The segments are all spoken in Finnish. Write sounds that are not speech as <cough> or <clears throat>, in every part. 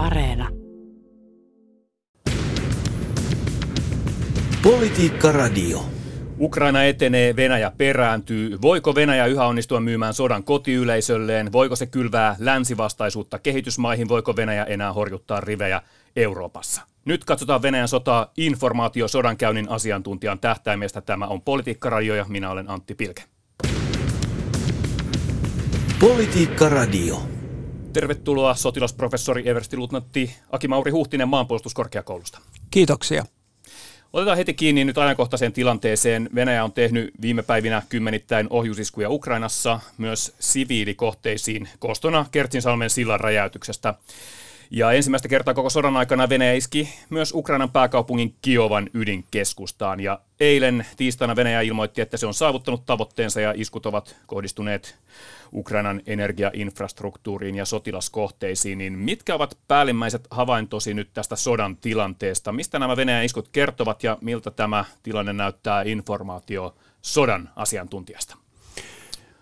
Areena. Politiikka Radio. Ukraina etenee, Venäjä perääntyy. Voiko Venäjä yhä onnistua myymään sodan kotiyleisölleen? Voiko se kylvää länsivastaisuutta kehitysmaihin? Voiko Venäjä enää horjuttaa rivejä Euroopassa? Nyt katsotaan Venäjän sotaa informaatio sodankäynnin asiantuntijan tähtäimestä. Tämä on Politiikka Radio ja minä olen Antti Pilke. Politiikka Radio. Tervetuloa sotilasprofessori Eversti Lutnantti Aki Mauri Huhtinen maanpuolustuskorkeakoulusta. Kiitoksia. Otetaan heti kiinni nyt ajankohtaiseen tilanteeseen. Venäjä on tehnyt viime päivinä kymmenittäin ohjusiskuja Ukrainassa, myös siviilikohteisiin, kostona Kertsinsalmen sillan räjäytyksestä. Ja ensimmäistä kertaa koko sodan aikana Venäjä iski myös Ukrainan pääkaupungin Kiovan ydinkeskustaan. Ja eilen tiistaina Venäjä ilmoitti, että se on saavuttanut tavoitteensa ja iskut ovat kohdistuneet Ukrainan energiainfrastruktuuriin ja sotilaskohteisiin. Niin mitkä ovat päällimmäiset havaintosi nyt tästä sodan tilanteesta? Mistä nämä Venäjän iskut kertovat ja miltä tämä tilanne näyttää informaatio sodan asiantuntijasta?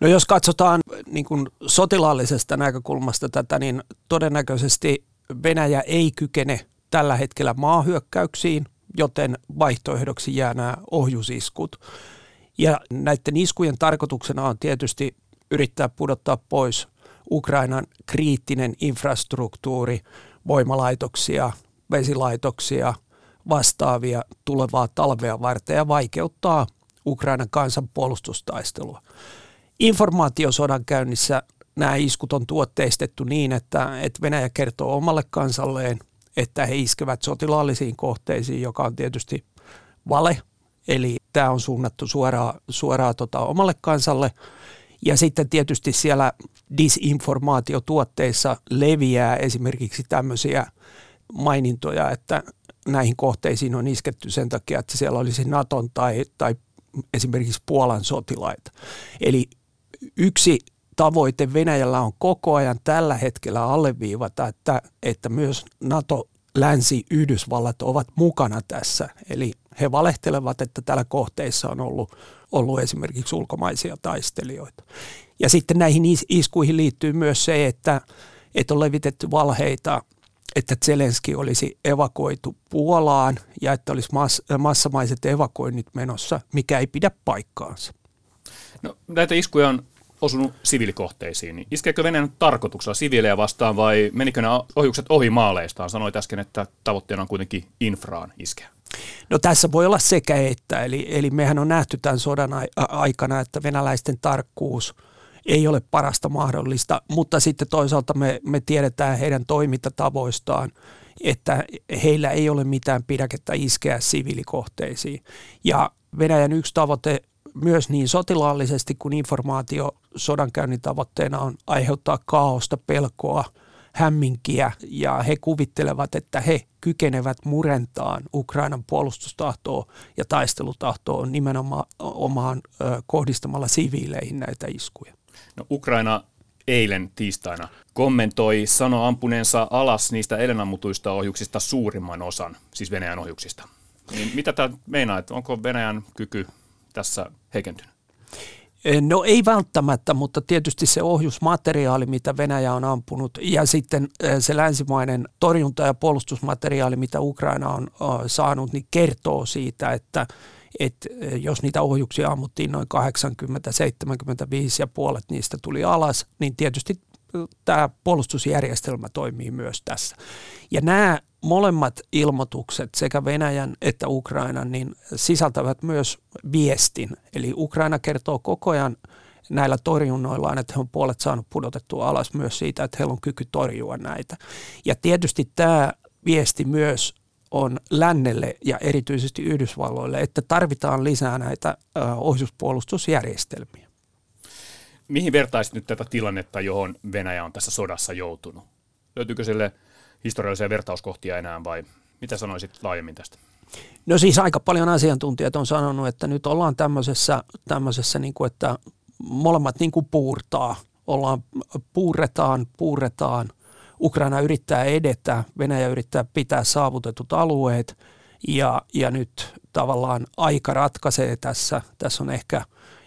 No jos katsotaan niin kuin sotilaallisesta näkökulmasta tätä, niin todennäköisesti Venäjä ei kykene tällä hetkellä maahyökkäyksiin, joten vaihtoehdoksi jää nämä ohjusiskut. Ja näiden iskujen tarkoituksena on tietysti yrittää pudottaa pois Ukrainan kriittinen infrastruktuuri, voimalaitoksia, vesilaitoksia, vastaavia tulevaa talvea varten ja vaikeuttaa Ukrainan kansan puolustustaistelua. Informaatiosodan käynnissä nämä iskut on tuotteistettu niin, että, että Venäjä kertoo omalle kansalleen, että he iskevät sotilaallisiin kohteisiin, joka on tietysti vale. Eli tämä on suunnattu suoraan, suoraan tota omalle kansalle. Ja sitten tietysti siellä disinformaatiotuotteissa leviää esimerkiksi tämmöisiä mainintoja, että näihin kohteisiin on isketty sen takia, että siellä olisi Naton tai, tai esimerkiksi Puolan sotilaita. Eli yksi tavoite Venäjällä on koko ajan tällä hetkellä alleviivata, että, että myös NATO, Länsi, Yhdysvallat ovat mukana tässä. Eli he valehtelevat, että tällä kohteissa on ollut, ollut esimerkiksi ulkomaisia taistelijoita. Ja sitten näihin iskuihin liittyy myös se, että, että on levitetty valheita, että Zelenski olisi evakuoitu Puolaan ja että olisi mass, massamaiset evakuoinnit menossa, mikä ei pidä paikkaansa. No, näitä iskuja on osunut siviilikohteisiin, niin iskeekö Venäjän tarkoituksella siviilejä vastaan vai menikö nämä ohjukset ohi maaleistaan? Sanoit äsken, että tavoitteena on kuitenkin infraan iskeä. No tässä voi olla sekä että, eli, eli mehän on nähty tämän sodan aikana, että venäläisten tarkkuus ei ole parasta mahdollista, mutta sitten toisaalta me, me tiedetään heidän toimintatavoistaan, että heillä ei ole mitään pidäkettä iskeä siviilikohteisiin. Ja Venäjän yksi tavoite myös niin sotilaallisesti kuin informaatio sodankäynnin tavoitteena on aiheuttaa kaaosta, pelkoa, hämminkiä ja he kuvittelevat, että he kykenevät murentaan Ukrainan puolustustahtoa ja taistelutahtoa nimenomaan omaan kohdistamalla siviileihin näitä iskuja. No, Ukraina eilen tiistaina kommentoi, sanoi ampuneensa alas niistä eilen ammutuista ohjuksista suurimman osan, siis Venäjän ohjuksista. Niin mitä tämä meinaa, että onko Venäjän kyky tässä heikentynyt? No ei välttämättä, mutta tietysti se ohjusmateriaali, mitä Venäjä on ampunut, ja sitten se länsimainen torjunta- ja puolustusmateriaali, mitä Ukraina on saanut, niin kertoo siitä, että, että jos niitä ohjuksia ammuttiin noin 80, 75 ja puolet niistä tuli alas, niin tietysti tämä puolustusjärjestelmä toimii myös tässä. Ja nämä molemmat ilmoitukset, sekä Venäjän että Ukrainan, niin sisältävät myös viestin. Eli Ukraina kertoo koko ajan näillä torjunnoillaan, että he on puolet saanut pudotettua alas myös siitä, että heillä on kyky torjua näitä. Ja tietysti tämä viesti myös on lännelle ja erityisesti Yhdysvalloille, että tarvitaan lisää näitä ohjuspuolustusjärjestelmiä. Mihin vertaisit nyt tätä tilannetta, johon Venäjä on tässä sodassa joutunut? Löytyykö sille historiallisia vertauskohtia enää vai mitä sanoisit laajemmin tästä? No siis aika paljon asiantuntijat on sanonut, että nyt ollaan tämmöisessä, tämmöisessä niin kuin, että molemmat niin kuin puurtaa. Ollaan, puuretaan, puuretaan. Ukraina yrittää edetä, Venäjä yrittää pitää saavutetut alueet ja, ja nyt tavallaan aika ratkaisee tässä. Tässä on ehkä,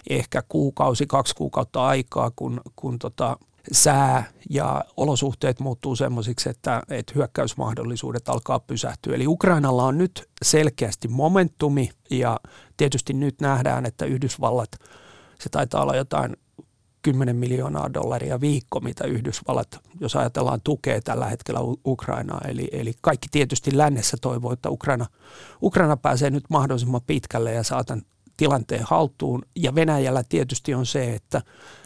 ehkä kuukausi, kaksi kuukautta aikaa, kun, kun tota sää ja olosuhteet muuttuu semmoisiksi, että, että hyökkäysmahdollisuudet alkaa pysähtyä. Eli Ukrainalla on nyt selkeästi momentumi ja tietysti nyt nähdään, että Yhdysvallat, se taitaa olla jotain 10 miljoonaa dollaria viikko, mitä Yhdysvallat, jos ajatellaan, tukee tällä hetkellä Ukrainaa. Eli, eli kaikki tietysti lännessä toivoo, että Ukraina, Ukraina pääsee nyt mahdollisimman pitkälle ja saa tämän tilanteen haltuun. Ja Venäjällä tietysti on se, että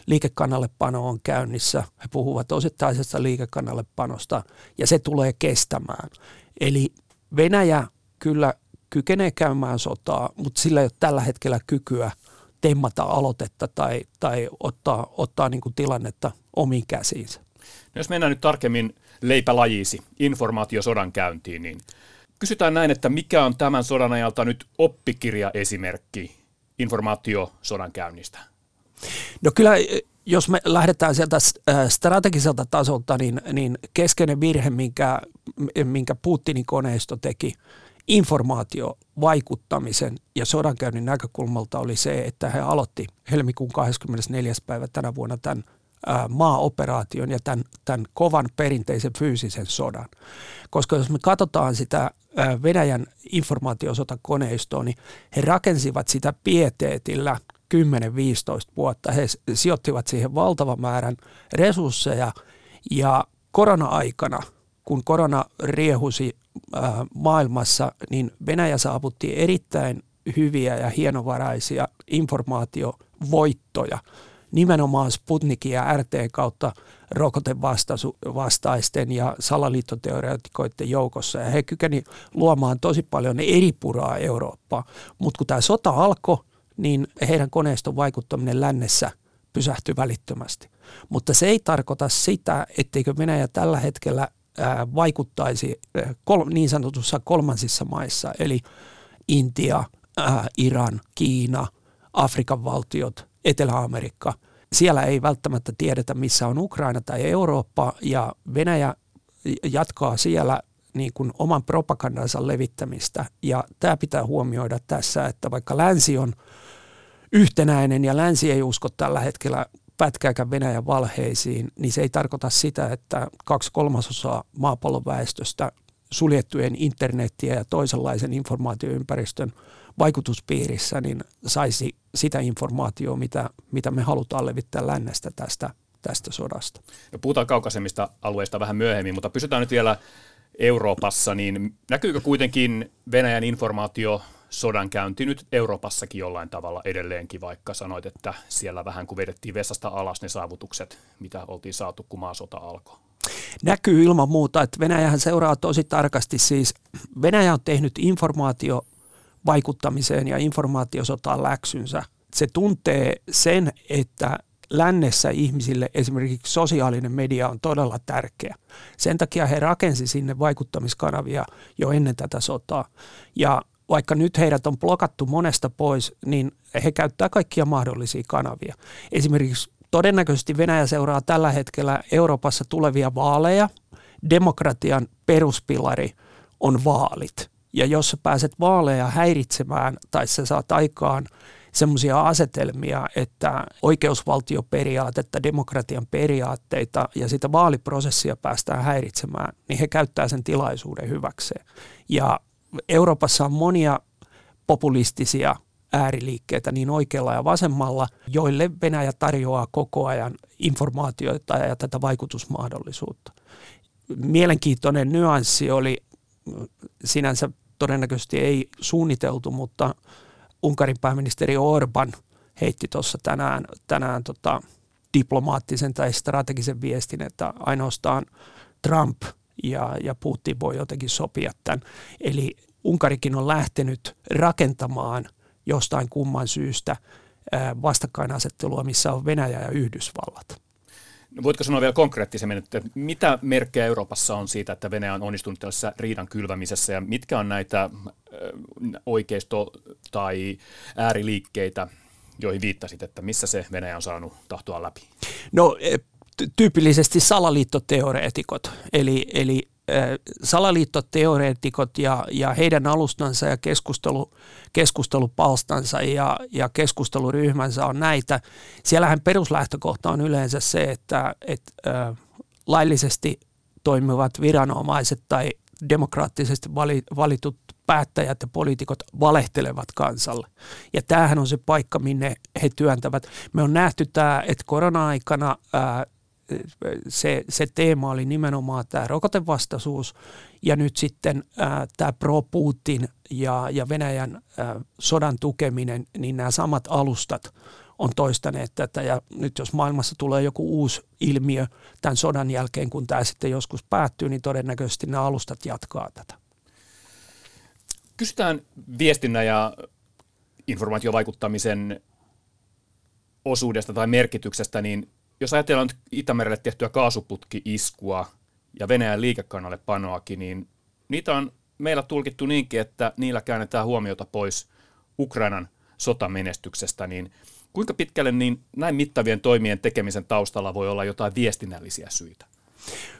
liikekannallepano on käynnissä. He puhuvat osittaisesta liikekannallepanosta ja se tulee kestämään. Eli Venäjä kyllä kykenee käymään sotaa, mutta sillä ei ole tällä hetkellä kykyä temmata aloitetta tai, tai ottaa, ottaa niin kuin tilannetta omiin käsiinsä. No jos mennään nyt tarkemmin leipälajiisi, informaatiosodan käyntiin, niin kysytään näin, että mikä on tämän sodan ajalta nyt oppikirjaesimerkki informaatiosodan käynnistä? No kyllä, jos me lähdetään sieltä äh, strategiselta tasolta, niin, niin keskeinen virhe, minkä, minkä Putinin koneisto teki informaatiovaikuttamisen ja sodankäynnin näkökulmalta oli se, että he aloitti helmikuun 24. päivä tänä vuonna tämän äh, maaoperaation ja tämän, tämän kovan perinteisen fyysisen sodan. Koska jos me katsotaan sitä Venäjän informaatiosotakoneistoa, niin he rakensivat sitä pieteetillä 10-15 vuotta. He sijoittivat siihen valtavan määrän resursseja ja korona-aikana, kun korona riehusi maailmassa, niin Venäjä saavutti erittäin hyviä ja hienovaraisia informaatiovoittoja nimenomaan Sputnikin ja RT kautta rokotevastaisten ja salaliittoteoreetikoiden joukossa. Ja he kykeni luomaan tosi paljon eri puraa Eurooppaa. Mutta kun tämä sota alkoi, niin heidän koneiston vaikuttaminen lännessä pysähtyi välittömästi. Mutta se ei tarkoita sitä, etteikö Venäjä tällä hetkellä vaikuttaisi niin sanotussa kolmansissa maissa, eli Intia, Iran, Kiina, Afrikan valtiot, Etelä-Amerikka. Siellä ei välttämättä tiedetä, missä on Ukraina tai Eurooppa, ja Venäjä jatkaa siellä niin kuin oman propagandansa levittämistä. Ja tämä pitää huomioida tässä, että vaikka länsi on yhtenäinen ja länsi ei usko tällä hetkellä pätkääkään Venäjän valheisiin, niin se ei tarkoita sitä, että kaksi kolmasosaa maapallon väestöstä suljettujen internettiä ja toisenlaisen informaatioympäristön vaikutuspiirissä, niin saisi sitä informaatiota, mitä, mitä me halutaan levittää lännestä tästä, tästä sodasta. Ja puhutaan kaukaisemmista alueista vähän myöhemmin, mutta pysytään nyt vielä Euroopassa, niin näkyykö kuitenkin Venäjän informaatio sodan käynti nyt Euroopassakin jollain tavalla edelleenkin, vaikka sanoit, että siellä vähän kun vedettiin vessasta alas ne saavutukset, mitä oltiin saatu, kun maasota alkoi. Näkyy ilman muuta, että Venäjähän seuraa tosi tarkasti siis. Venäjä on tehnyt informaatio vaikuttamiseen ja informaatiosotaan läksynsä. Se tuntee sen, että lännessä ihmisille esimerkiksi sosiaalinen media on todella tärkeä. Sen takia he rakensi sinne vaikuttamiskanavia jo ennen tätä sotaa. Ja vaikka nyt heidät on blokattu monesta pois, niin he käyttää kaikkia mahdollisia kanavia. Esimerkiksi todennäköisesti Venäjä seuraa tällä hetkellä Euroopassa tulevia vaaleja. Demokratian peruspilari on vaalit. Ja jos sä pääset vaaleja häiritsemään tai sä saat aikaan semmoisia asetelmia, että oikeusvaltioperiaatetta, demokratian periaatteita ja sitä vaaliprosessia päästään häiritsemään, niin he käyttää sen tilaisuuden hyväkseen. Ja Euroopassa on monia populistisia ääriliikkeitä niin oikealla ja vasemmalla, joille Venäjä tarjoaa koko ajan informaatioita ja tätä vaikutusmahdollisuutta. Mielenkiintoinen nyanssi oli sinänsä todennäköisesti ei suunniteltu, mutta Unkarin pääministeri Orban heitti tuossa tänään, tänään tota, diplomaattisen tai strategisen viestin, että ainoastaan Trump ja, ja Putin voi jotenkin sopia tämän. Eli Unkarikin on lähtenyt rakentamaan jostain kumman syystä vastakkainasettelua, missä on Venäjä ja Yhdysvallat. No voitko sanoa vielä konkreettisemmin, että mitä merkkejä Euroopassa on siitä, että Venäjä on onnistunut tässä riidan kylvämisessä ja mitkä on näitä oikeisto- tai ääriliikkeitä, joihin viittasit, että missä se Venäjä on saanut tahtoa läpi? No e, tyypillisesti salaliittoteoreetikot, eli, eli salaliittoteoreetikot ja, ja heidän alustansa ja keskustelu, keskustelupalstansa ja, ja keskusteluryhmänsä on näitä. Siellähän peruslähtökohta on yleensä se, että, että äh, laillisesti toimivat viranomaiset tai demokraattisesti valitut päättäjät ja poliitikot valehtelevat kansalle. Ja tämähän on se paikka, minne he työntävät. Me on nähty tämä, että korona-aikana ää, se, se teema oli nimenomaan tämä rokotevastaisuus ja nyt sitten ää, tämä pro-Putin ja, ja Venäjän ää, sodan tukeminen, niin nämä samat alustat on toistaneet tätä ja nyt jos maailmassa tulee joku uusi ilmiö tämän sodan jälkeen, kun tämä sitten joskus päättyy, niin todennäköisesti nämä alustat jatkaa tätä. Kysytään viestinnän ja informaatiovaikuttamisen osuudesta tai merkityksestä, niin jos ajatellaan nyt Itämerelle tehtyä kaasuputki-iskua ja Venäjän liikekannalle panoakin, niin niitä on meillä tulkittu niinkin, että niillä käännetään huomiota pois Ukrainan sotamenestyksestä, niin kuinka pitkälle niin näin mittavien toimien tekemisen taustalla voi olla jotain viestinnällisiä syitä?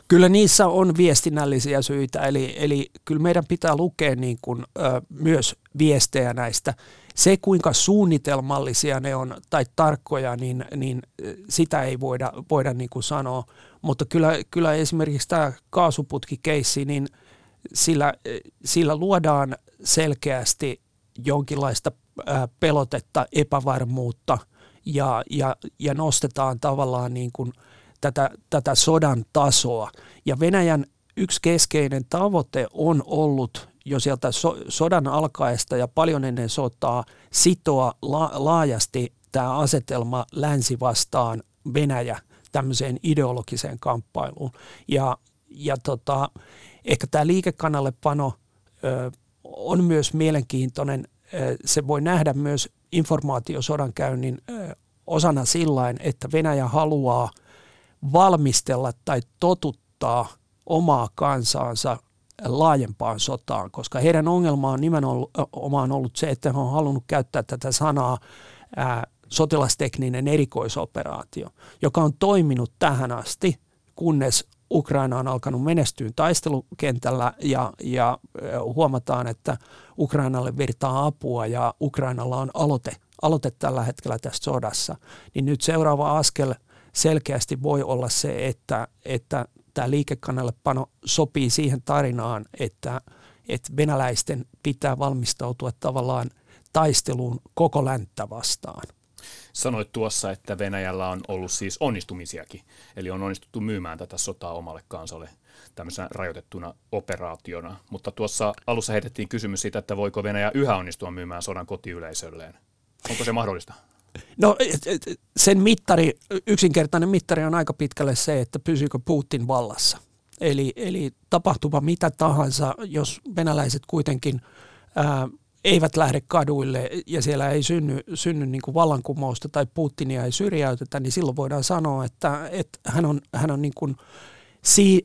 Kyllä niissä on viestinnällisiä syitä, eli, eli kyllä meidän pitää lukea niin kuin, ö, myös viestejä näistä. Se, kuinka suunnitelmallisia ne on tai tarkkoja, niin, niin sitä ei voida, voida niin kuin sanoa. Mutta kyllä, kyllä esimerkiksi tämä kaasuputkikeissi, niin sillä, sillä luodaan selkeästi jonkinlaista pelotetta, epävarmuutta ja, ja, ja nostetaan tavallaan niin kuin – tätä, tätä sodan tasoa. Ja Venäjän yksi keskeinen tavoite on ollut jo sieltä so, sodan alkaesta ja paljon ennen sotaa sitoa la, laajasti tämä asetelma länsi vastaan Venäjä tämmöiseen ideologiseen kamppailuun. Ja, ja tota, ehkä tämä liikekannallepano ö, on myös mielenkiintoinen. Ö, se voi nähdä myös informaatiosodankäynnin ö, osana sillain, että Venäjä haluaa – valmistella tai totuttaa omaa kansaansa laajempaan sotaan, koska heidän ongelma on nimenomaan ollut se, että he on halunnut käyttää tätä sanaa ää, sotilastekninen erikoisoperaatio, joka on toiminut tähän asti, kunnes Ukraina on alkanut menestyä taistelukentällä ja, ja huomataan, että Ukrainalle virtaa apua ja Ukrainalla on aloite, aloite tällä hetkellä tässä sodassa, niin nyt seuraava askel selkeästi voi olla se, että, että tämä liikekannallepano sopii siihen tarinaan, että, että venäläisten pitää valmistautua tavallaan taisteluun koko länttä vastaan. Sanoit tuossa, että Venäjällä on ollut siis onnistumisiakin, eli on onnistuttu myymään tätä sotaa omalle kansalle tämmöisenä rajoitettuna operaationa. Mutta tuossa alussa heitettiin kysymys siitä, että voiko Venäjä yhä onnistua myymään sodan kotiyleisölleen. Onko se mahdollista? No sen mittari, yksinkertainen mittari on aika pitkälle se, että pysyykö Putin vallassa. Eli, eli tapahtuva mitä tahansa, jos venäläiset kuitenkin ää, eivät lähde kaduille ja siellä ei synny, synny niin kuin vallankumousta tai Putinia ei syrjäytetä, niin silloin voidaan sanoa, että, että hän on, hän on niin kuin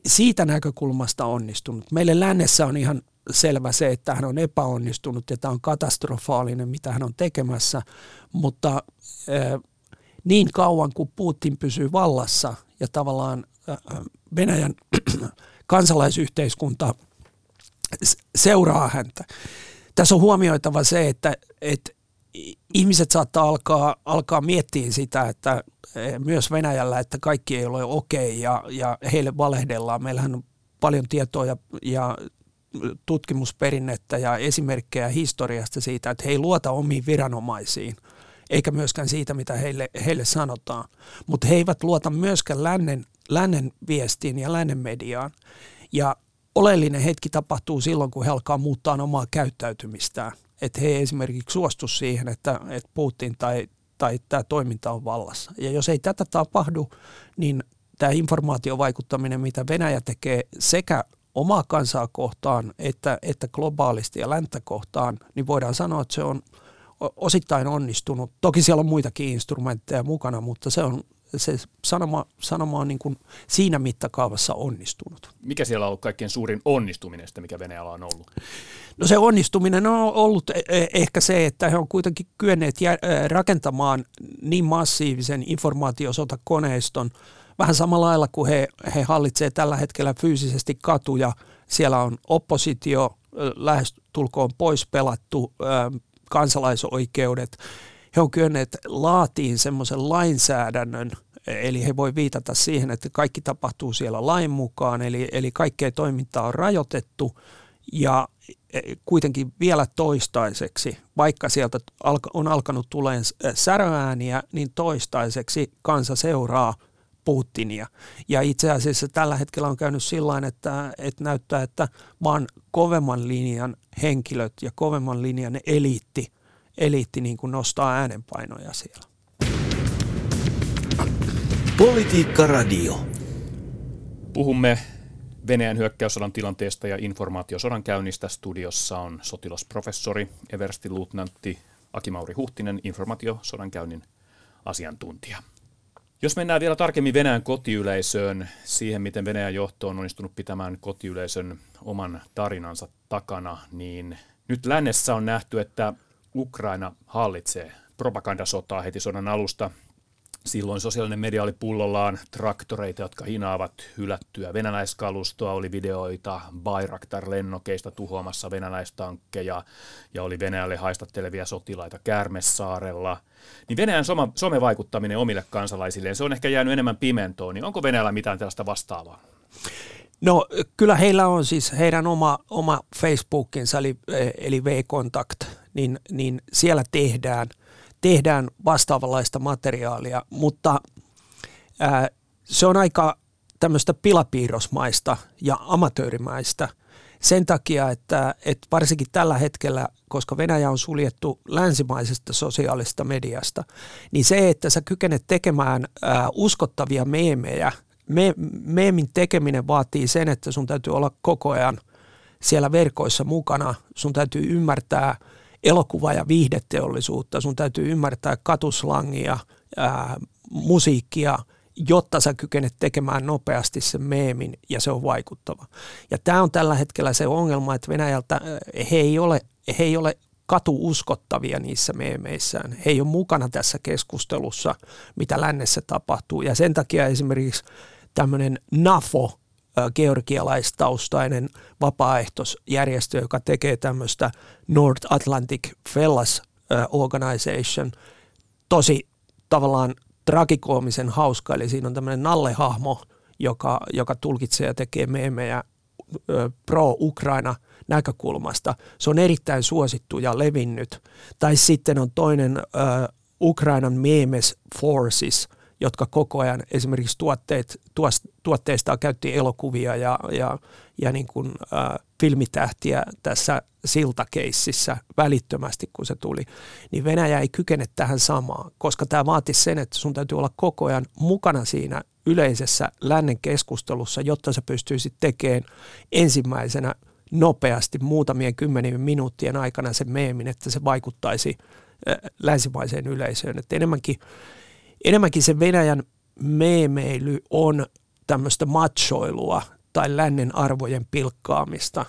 siitä näkökulmasta onnistunut. Meille lännessä on ihan selvä se, että hän on epäonnistunut ja tämä on katastrofaalinen, mitä hän on tekemässä, mutta niin kauan kuin Putin pysyy vallassa ja tavallaan Venäjän <clears throat> kansalaisyhteiskunta seuraa häntä. Tässä on huomioitava se, että, että ihmiset saattaa alkaa, alkaa miettiä sitä, että myös Venäjällä, että kaikki ei ole okei ja, ja heille valehdellaan. Meillähän on paljon tietoa ja, ja tutkimusperinnettä ja esimerkkejä historiasta siitä, että he ei luota omiin viranomaisiin, eikä myöskään siitä, mitä heille, heille sanotaan. Mutta he eivät luota myöskään lännen, lännen viestiin ja lännen mediaan. Ja oleellinen hetki tapahtuu silloin, kun he alkaa muuttaa omaa käyttäytymistään. Että he esimerkiksi suostu siihen, että, että Putin tai, tai tämä toiminta on vallassa. Ja jos ei tätä tapahdu, niin tämä informaatiovaikuttaminen, mitä Venäjä tekee sekä omaa kansaa kohtaan että, että globaalisti ja länttä kohtaan, niin voidaan sanoa, että se on osittain onnistunut. Toki siellä on muitakin instrumentteja mukana, mutta se on se sanoma, sanoma on niin kuin siinä mittakaavassa onnistunut. Mikä siellä on ollut kaikkein suurin onnistuminen, mikä Venäjällä on ollut? No se onnistuminen on ollut e, e, ehkä se, että he on kuitenkin kyenneet rakentamaan niin massiivisen informaatiosotakoneiston, Vähän samalla lailla kuin he, he hallitsee tällä hetkellä fyysisesti katuja. Siellä on oppositio lähestulkoon pois pelattu, kansalaisoikeudet. He on kyenneet laatiin semmoisen lainsäädännön, eli he voi viitata siihen, että kaikki tapahtuu siellä lain mukaan, eli, eli kaikkea toimintaa on rajoitettu ja e, kuitenkin vielä toistaiseksi, vaikka sieltä on alkanut tulemaan säröääniä, niin toistaiseksi kansa seuraa Putinia. Ja itse asiassa tällä hetkellä on käynyt sillä että, että näyttää, että vaan kovemman linjan henkilöt ja kovemman linjan eliitti, eliitti niin kuin nostaa äänenpainoja siellä. Politiikka Radio. Puhumme Venäjän hyökkäyssodan tilanteesta ja informaatiosodan käynnistä. Studiossa on sotilasprofessori, eversti luutnantti Akimauri Huhtinen, informaatiosodan käynnin asiantuntija. Jos mennään vielä tarkemmin Venäjän kotiyleisöön, siihen miten Venäjän johto on onnistunut pitämään kotiyleisön oman tarinansa takana, niin nyt lännessä on nähty, että Ukraina hallitsee propagandasotaa heti sodan alusta. Silloin sosiaalinen media oli pullollaan traktoreita, jotka hinaavat hylättyä venäläiskalustoa, oli videoita Bayraktar-lennokeista tuhoamassa venäläistankkeja ja oli Venäjälle haistattelevia sotilaita Kärmessaarella. Niin Venäjän some, somevaikuttaminen omille kansalaisilleen, se on ehkä jäänyt enemmän pimentoon, niin onko Venäjällä mitään tällaista vastaavaa? No kyllä heillä on siis heidän oma, oma Facebookinsa eli, eli V-Contact, niin, niin siellä tehdään – tehdään vastaavanlaista materiaalia, mutta ää, se on aika tämmöistä pilapiirrosmaista ja amatöörimäistä. Sen takia, että, että varsinkin tällä hetkellä, koska Venäjä on suljettu länsimaisesta sosiaalista mediasta, niin se, että sä kykenet tekemään ää, uskottavia meemejä, me, meemin tekeminen vaatii sen, että sun täytyy olla koko ajan siellä verkoissa mukana, sun täytyy ymmärtää – elokuva- ja viihdeteollisuutta, sun täytyy ymmärtää katuslangia, ää, musiikkia, jotta sä kykenet tekemään nopeasti sen meemin ja se on vaikuttava. Ja tämä on tällä hetkellä se ongelma, että Venäjältä he ei ole, he ei ole katuuskottavia niissä meemeissään. He ei ole mukana tässä keskustelussa, mitä lännessä tapahtuu. Ja sen takia esimerkiksi tämmöinen NAFO, georgialaistaustainen vapaaehtoisjärjestö, joka tekee tämmöistä North Atlantic Fellas Organization. Tosi tavallaan tragikoomisen hauska, eli siinä on tämmöinen nallehahmo, joka, joka tulkitsee ja tekee meemejä pro-Ukraina näkökulmasta. Se on erittäin suosittu ja levinnyt. Tai sitten on toinen uh, Ukrainan Memes Forces – jotka koko ajan esimerkiksi tuotteet, tuotteista käytti elokuvia ja, ja, ja niin kuin, äh, filmitähtiä tässä siltakeississä välittömästi, kun se tuli, niin Venäjä ei kykene tähän samaan, koska tämä vaatisi sen, että sun täytyy olla koko ajan mukana siinä yleisessä lännen keskustelussa, jotta sä pystyisit tekemään ensimmäisenä nopeasti muutamien kymmenien minuuttien aikana sen meemin, että se vaikuttaisi länsimaiseen yleisöön. Että enemmänkin enemmänkin se Venäjän meemeily on tämmöistä machoilua tai lännen arvojen pilkkaamista.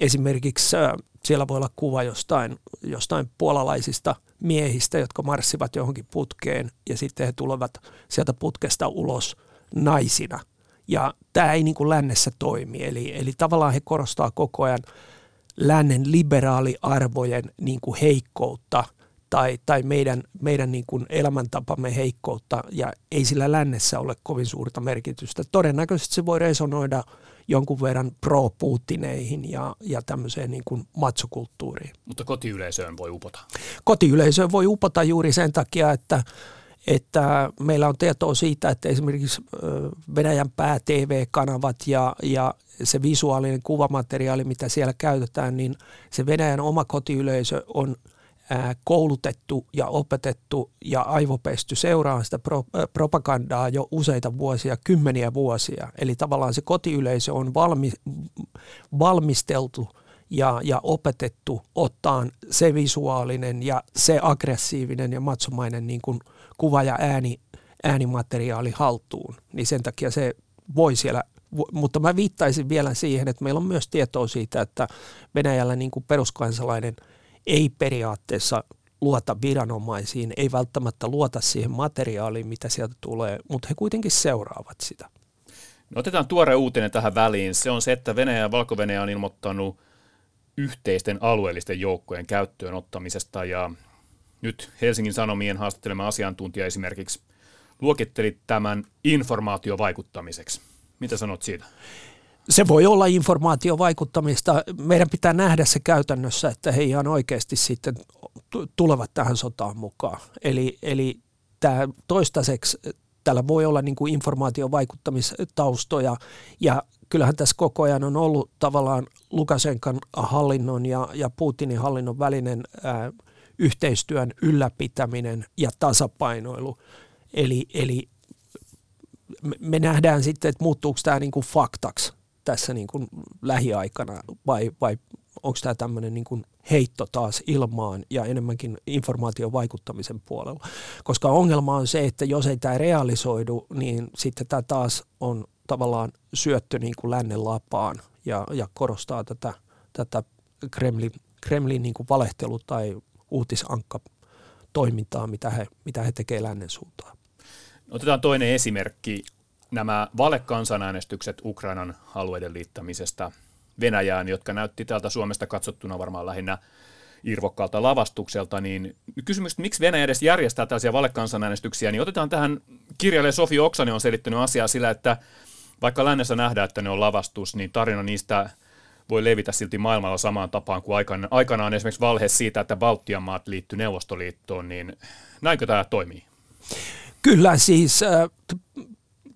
Esimerkiksi äh, siellä voi olla kuva jostain, jostain puolalaisista miehistä, jotka marssivat johonkin putkeen ja sitten he tulevat sieltä putkesta ulos naisina. Ja tämä ei niin kuin lännessä toimi. Eli, eli tavallaan he korostaa koko ajan lännen liberaaliarvojen niin kuin heikkoutta – tai, tai meidän, meidän niin kuin elämäntapamme heikkoutta ja ei sillä lännessä ole kovin suurta merkitystä. Todennäköisesti se voi resonoida jonkun verran pro-Putineihin ja, ja tämmöiseen niin kuin matsokulttuuriin. Mutta kotiyleisöön voi upota? Kotiyleisöön voi upota juuri sen takia, että, että meillä on tietoa siitä, että esimerkiksi Venäjän pää-TV-kanavat ja, ja se visuaalinen kuvamateriaali, mitä siellä käytetään, niin se Venäjän oma kotiyleisö on – koulutettu ja opetettu ja aivopesty seuraamaan sitä pro, propagandaa jo useita vuosia, kymmeniä vuosia. Eli tavallaan se kotiyleisö on valmi, valmisteltu ja, ja opetettu ottaa se visuaalinen ja se aggressiivinen ja matsomainen niin kuin kuva- ja ääni, äänimateriaali haltuun. Niin sen takia se voi siellä mutta mä viittaisin vielä siihen, että meillä on myös tietoa siitä, että Venäjällä niin kuin peruskansalainen – ei periaatteessa luota viranomaisiin, ei välttämättä luota siihen materiaaliin, mitä sieltä tulee, mutta he kuitenkin seuraavat sitä. No otetaan tuore uutinen tähän väliin. Se on se, että Venäjä ja valko on ilmoittanut yhteisten alueellisten joukkojen käyttöön ottamisesta ja nyt Helsingin Sanomien haastattelema asiantuntija esimerkiksi luokitteli tämän informaatiovaikuttamiseksi. Mitä sanot siitä? Se voi olla informaatiovaikuttamista. Meidän pitää nähdä se käytännössä, että he ihan oikeasti sitten tulevat tähän sotaan mukaan. Eli, eli tämä toistaiseksi tällä voi olla niin kuin informaatiovaikuttamistaustoja ja kyllähän tässä koko ajan on ollut tavallaan Lukasenkan hallinnon ja, ja Putinin hallinnon välinen ää, yhteistyön ylläpitäminen ja tasapainoilu. Eli, eli me nähdään sitten, että muuttuuko tämä niin kuin faktaksi tässä niin kuin lähiaikana vai, vai onko tämä tämmöinen niin kuin heitto taas ilmaan ja enemmänkin informaation vaikuttamisen puolella. Koska ongelma on se, että jos ei tämä realisoidu, niin sitten tämä taas on tavallaan syöttö niin kuin lännen lapaan ja, ja korostaa tätä, tätä Kremlin, Kremlin niin kuin valehtelu- tai uutisankka toimintaa, mitä he, mitä he tekevät lännen suuntaan. Otetaan toinen esimerkki, nämä valekansanäänestykset Ukrainan alueiden liittämisestä Venäjään, jotka näytti täältä Suomesta katsottuna varmaan lähinnä irvokkaalta lavastukselta, niin kysymys, että miksi Venäjä edes järjestää tällaisia valekansanäänestyksiä, niin otetaan tähän kirjailija Sofi Oksanen on selittänyt asiaa sillä, että vaikka lännessä nähdään, että ne on lavastus, niin tarina niistä voi levitä silti maailmalla samaan tapaan kuin aikanaan, esimerkiksi valhe siitä, että Baltian maat liittyi Neuvostoliittoon, niin näinkö tämä toimii? Kyllä siis äh,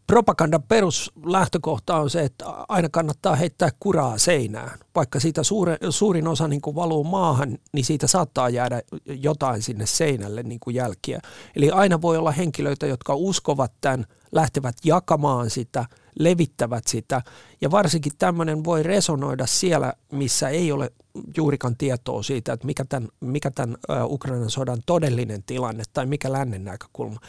propagandan peruslähtökohta on se, että aina kannattaa heittää kuraa seinään. Vaikka siitä suure, suurin osa niin kuin valuu maahan, niin siitä saattaa jäädä jotain sinne seinälle niin kuin jälkiä. Eli aina voi olla henkilöitä, jotka uskovat tämän, lähtevät jakamaan sitä, levittävät sitä. Ja varsinkin tämmöinen voi resonoida siellä, missä ei ole juurikaan tietoa siitä, että mikä tämän, mikä tämän Ukrainan sodan todellinen tilanne tai mikä lännen näkökulma.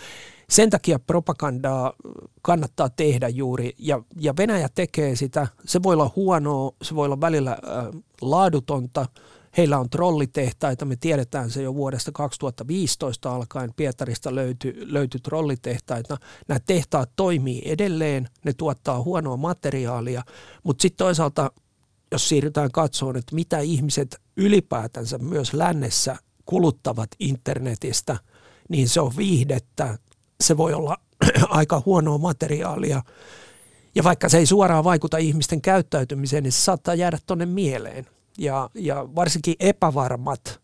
Sen takia propagandaa kannattaa tehdä juuri, ja, ja Venäjä tekee sitä. Se voi olla huonoa, se voi olla välillä äh, laadutonta. Heillä on trollitehtaita, me tiedetään se jo vuodesta 2015 alkaen. Pietarista löytyi, löytyi trollitehtaita. Nämä tehtaat toimii edelleen, ne tuottaa huonoa materiaalia, mutta sitten toisaalta, jos siirrytään katsomaan, että mitä ihmiset ylipäätänsä myös lännessä kuluttavat internetistä, niin se on viihdettä, se voi olla <clears throat> aika huonoa materiaalia. Ja vaikka se ei suoraan vaikuta ihmisten käyttäytymiseen, niin se saattaa jäädä tuonne mieleen. Ja, ja varsinkin epävarmat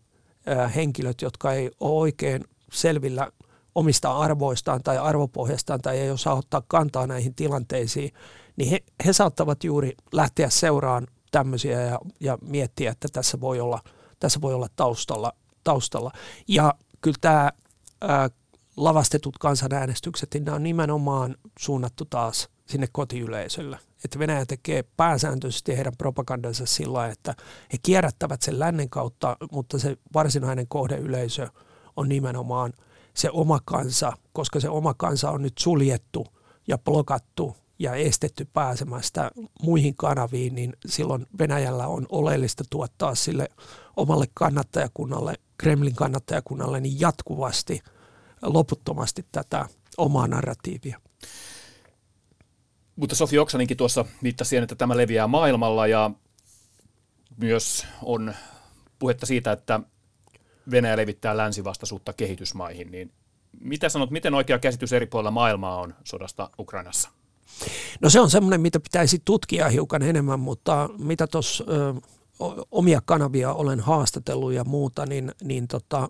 henkilöt, jotka ei ole oikein selvillä omista arvoistaan tai arvopohjastaan tai ei osaa ottaa kantaa näihin tilanteisiin, niin he, he saattavat juuri lähteä seuraan tämmöisiä ja, ja miettiä, että tässä voi olla, tässä voi olla taustalla, taustalla. Ja kyllä tämä ää, lavastetut kansanäänestykset, niin nämä on nimenomaan suunnattu taas sinne kotiyleisölle. Että Venäjä tekee pääsääntöisesti heidän propagandansa sillä että he kierrättävät sen lännen kautta, mutta se varsinainen kohdeyleisö on nimenomaan se oma kansa, koska se oma kansa on nyt suljettu ja blokattu ja estetty pääsemästä muihin kanaviin, niin silloin Venäjällä on oleellista tuottaa sille omalle kannattajakunnalle, Kremlin kannattajakunnalle, niin jatkuvasti – loputtomasti tätä omaa narratiivia. Mutta Sofi Oksaninkin tuossa viittasi siihen, että tämä leviää maailmalla ja myös on puhetta siitä, että Venäjä levittää länsivastaisuutta kehitysmaihin, niin mitä sanot, miten oikea käsitys eri puolilla maailmaa on sodasta Ukrainassa? No se on semmoinen, mitä pitäisi tutkia hiukan enemmän, mutta mitä tuossa omia kanavia olen haastatellut ja muuta, niin, niin tota,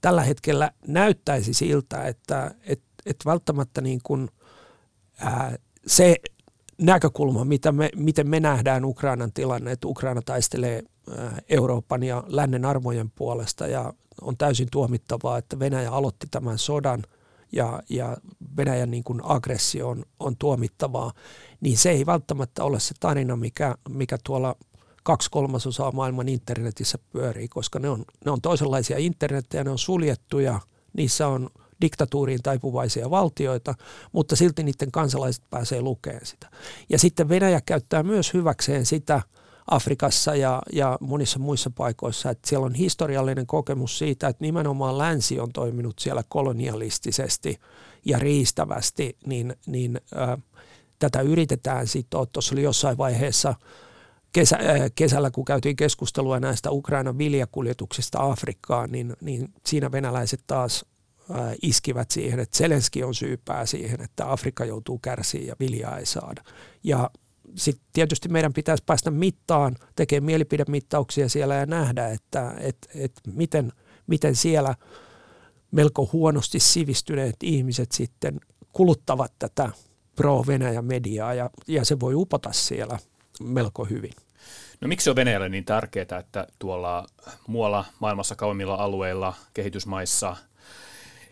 tällä hetkellä näyttäisi siltä, että et, et välttämättä niin kuin, ää, se näkökulma, mitä me, miten me nähdään Ukrainan tilanne, että Ukraina taistelee ää, Euroopan ja lännen arvojen puolesta ja on täysin tuomittavaa, että Venäjä aloitti tämän sodan ja, ja Venäjän niin kuin aggressio on, on tuomittavaa, niin se ei välttämättä ole se tarina, mikä, mikä tuolla kaksi kolmasosaa maailman internetissä pyörii, koska ne on, ne on toisenlaisia internettejä, ne on suljettuja, niissä on diktatuuriin taipuvaisia valtioita, mutta silti niiden kansalaiset pääsee lukemaan sitä. Ja sitten Venäjä käyttää myös hyväkseen sitä Afrikassa ja, ja monissa muissa paikoissa. Että siellä on historiallinen kokemus siitä, että nimenomaan länsi on toiminut siellä kolonialistisesti ja riistävästi, niin, niin äh, tätä yritetään sitten, tuossa oli jossain vaiheessa kesä, äh, kesällä, kun käytiin keskustelua näistä Ukrainan viljakuljetuksista Afrikkaan, niin, niin siinä venäläiset taas iskivät siihen, että Zelenski on syypää siihen, että Afrikka joutuu kärsiä ja viljaa ei saada. Ja sitten tietysti meidän pitäisi päästä mittaan, tekemään mielipidemittauksia siellä ja nähdä, että et, et miten, miten siellä melko huonosti sivistyneet ihmiset sitten kuluttavat tätä pro-Venäjä mediaa ja, ja se voi upota siellä melko hyvin. No miksi on Venäjälle niin tärkeää, että tuolla muualla maailmassa kauemmilla alueilla, kehitysmaissa,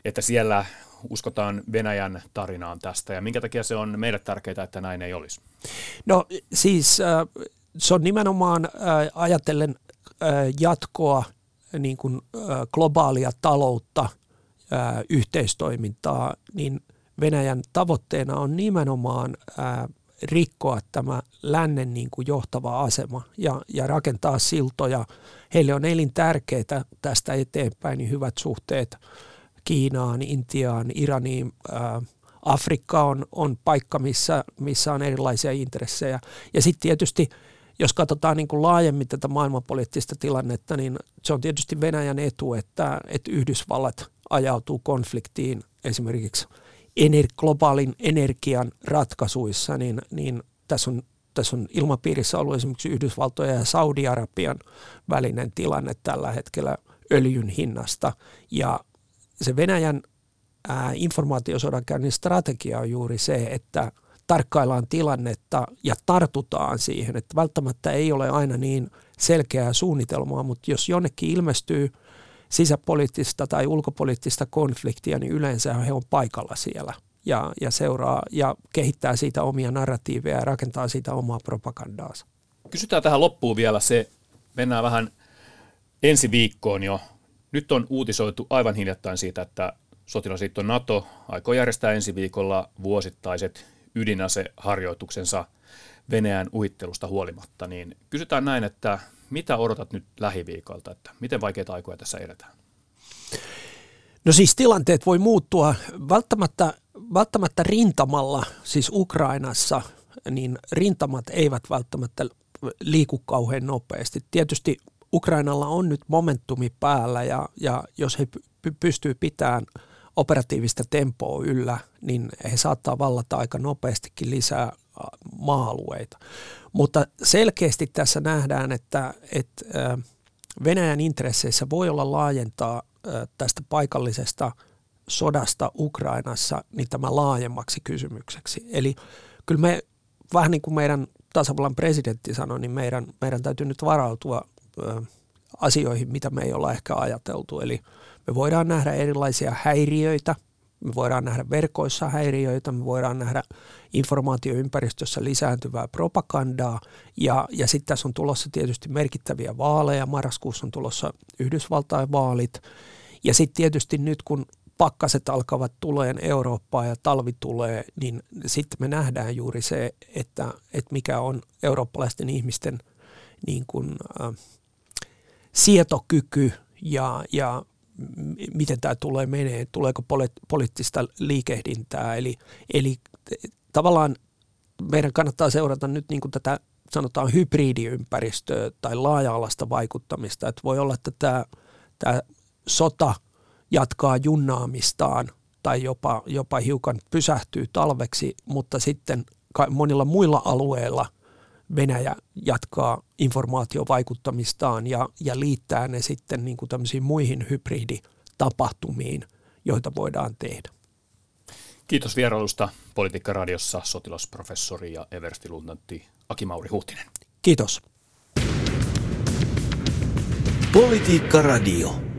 että siellä uskotaan Venäjän tarinaan tästä ja minkä takia se on meille tärkeää, että näin ei olisi? No siis äh, se on nimenomaan äh, ajatellen äh, jatkoa niin kuin globaalia taloutta, yhteistoimintaa, niin Venäjän tavoitteena on nimenomaan rikkoa tämä lännen niin kuin johtava asema ja, ja rakentaa siltoja. Heille on elintärkeää tästä eteenpäin niin hyvät suhteet Kiinaan, Intiaan, Iraniin. Afrikka on, on paikka, missä, missä on erilaisia intressejä. Ja sitten tietysti, jos katsotaan niin kuin laajemmin tätä maailmanpoliittista tilannetta, niin se on tietysti Venäjän etu, että, että Yhdysvallat ajautuu konfliktiin esimerkiksi ener- globaalin energian ratkaisuissa, niin, niin tässä on tässä on ilmapiirissä ollut esimerkiksi Yhdysvaltojen ja Saudi-Arabian välinen tilanne tällä hetkellä öljyn hinnasta. Ja se Venäjän ää, informaatiosodankäynnin strategia on juuri se, että tarkkaillaan tilannetta ja tartutaan siihen, että välttämättä ei ole aina niin selkeää suunnitelmaa, mutta jos jonnekin ilmestyy sisäpoliittista tai ulkopoliittista konfliktia, niin yleensä he on paikalla siellä ja, ja seuraa ja kehittää siitä omia narratiiveja ja rakentaa siitä omaa propagandaansa. Kysytään tähän loppuun vielä se, mennään vähän ensi viikkoon jo nyt on uutisoitu aivan hiljattain siitä, että sotilasliitto NATO aikoo järjestää ensi viikolla vuosittaiset ydinaseharjoituksensa Venäjän uhittelusta huolimatta. Niin kysytään näin, että mitä odotat nyt lähiviikolta, että miten vaikeita aikoja tässä edetään? No siis tilanteet voi muuttua välttämättä, välttämättä rintamalla, siis Ukrainassa, niin rintamat eivät välttämättä liiku kauhean nopeasti. Tietysti Ukrainalla on nyt momentumi päällä ja, ja jos he py- pystyy pitämään operatiivista tempoa yllä, niin he saattaa vallata aika nopeastikin lisää maa-alueita. Mutta selkeästi tässä nähdään, että, että Venäjän intresseissä voi olla laajentaa tästä paikallisesta sodasta Ukrainassa niin tämä laajemmaksi kysymykseksi. Eli kyllä me, vähän niin kuin meidän tasavallan presidentti sanoi, niin meidän, meidän täytyy nyt varautua asioihin, mitä me ei olla ehkä ajateltu. Eli me voidaan nähdä erilaisia häiriöitä, me voidaan nähdä verkoissa häiriöitä, me voidaan nähdä informaatioympäristössä lisääntyvää propagandaa. Ja, ja sitten tässä on tulossa tietysti merkittäviä vaaleja, marraskuussa on tulossa Yhdysvaltain vaalit. Ja sitten tietysti nyt kun pakkaset alkavat tuleen Eurooppaan ja talvi tulee, niin sitten me nähdään juuri se, että, että mikä on eurooppalaisten ihmisten niin kuin, äh, sietokyky ja, ja miten tämä tulee menee, tuleeko poli- poliittista liikehdintää. Eli, eli tavallaan meidän kannattaa seurata nyt niin kuin tätä sanotaan hybridiympäristöä tai laaja-alaista vaikuttamista. Että voi olla, että tämä, tämä sota jatkaa junnaamistaan tai jopa, jopa hiukan pysähtyy talveksi, mutta sitten monilla muilla alueilla Venäjä jatkaa informaatiovaikuttamistaan ja, ja liittää ne sitten niin kuin tämmöisiin muihin hybriditapahtumiin, joita voidaan tehdä. Kiitos vierailusta Politiikka Radiossa sotilasprofessori ja everstiluutnantti Aki-Mauri Huhtinen. Kiitos. Politiikka Radio.